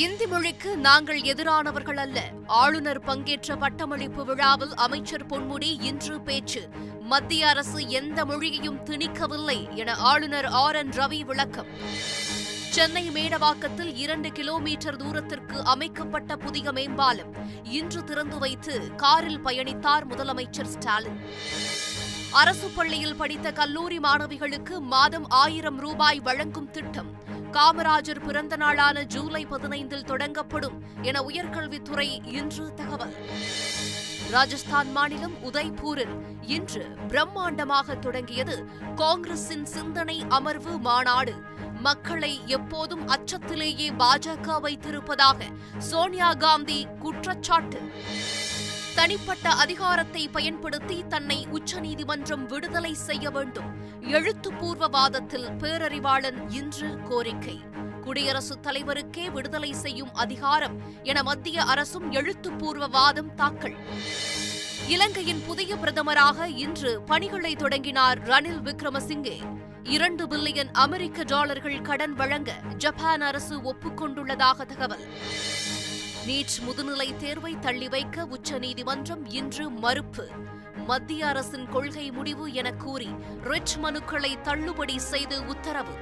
இந்தி மொழிக்கு நாங்கள் எதிரானவர்கள் அல்ல. ஆளுநர் பங்கேற்ற பட்டமளிப்பு விழாவில் அமைச்சர் பொன்முடி இன்று பேச்சு. மத்திய அரசு எந்த மொழியையும் திணிக்கவில்லை என ஆளுநர் ஆர் என் ரவி விளக்கம். சென்னை மேடவாக்கத்தில் இரண்டு கிலோமீட்டர் தூரத்திற்கு அமைக்கப்பட்ட புதிய மேம்பாலம். இன்று திறந்து வைத்து காரில் பயணித்தார் முதலமைச்சர் ஸ்டாலின். அரசு பள்ளியில் படித்த கல்லூரி மாணவிகளுக்கு மாதம் ஆயிரம் ரூபாய் வழங்கும் திட்டம். காமராஜர் பிறந்த நாளான ஜூலை பதினைந்தில் தொடங்கப்படும் என உயர்கல்வித்துறை இன்று தகவல். ராஜஸ்தான் மாநிலம் உதய்பூரில் இன்று பிரம்மாண்டமாக தொடங்கியது காங்கிரசின் சிந்தனை அமர்வு மாநாடு. மக்களை எப்போதும் அச்சத்திலேயே பாஜக வைத்திருப்பதாக சோனியா காந்தி குற்றச்சாட்டு. தனிப்பட்ட அதிகாரத்தை பயன்படுத்தி தன்னை உச்சநீதிமன்றம் விடுதலை செய்ய வேண்டும். எழுத்துப்பூர்வவாதத்தில் பேரறிவாளன் இன்று கோரிக்கை. குடியரசுத் தலைவருக்கே விடுதலை செய்யும் அதிகாரம் என மத்திய அரசும் எழுத்துப்பூர்வவாதம் தாக்கல். இலங்கையின் புதிய பிரதமராக இன்று பணிகளை தொடங்கினார் ரணில் விக்ரமசிங்கே. இரண்டு பில்லியன் அமெரிக்க டாலர்கள் கடன் வழங்க ஜப்பான் அரசு ஒப்புக்கொண்டுள்ளதாக தகவல். நீட் முதுநிலை தேர்வை தள்ளி வைக்க உச்சநீதிமன்றம் இன்று மறுப்பு. மத்திய அரசின் கொள்கை முடிவு என கூறி ரிட் மனுக்களை தள்ளுபடி செய்து உத்தரவு.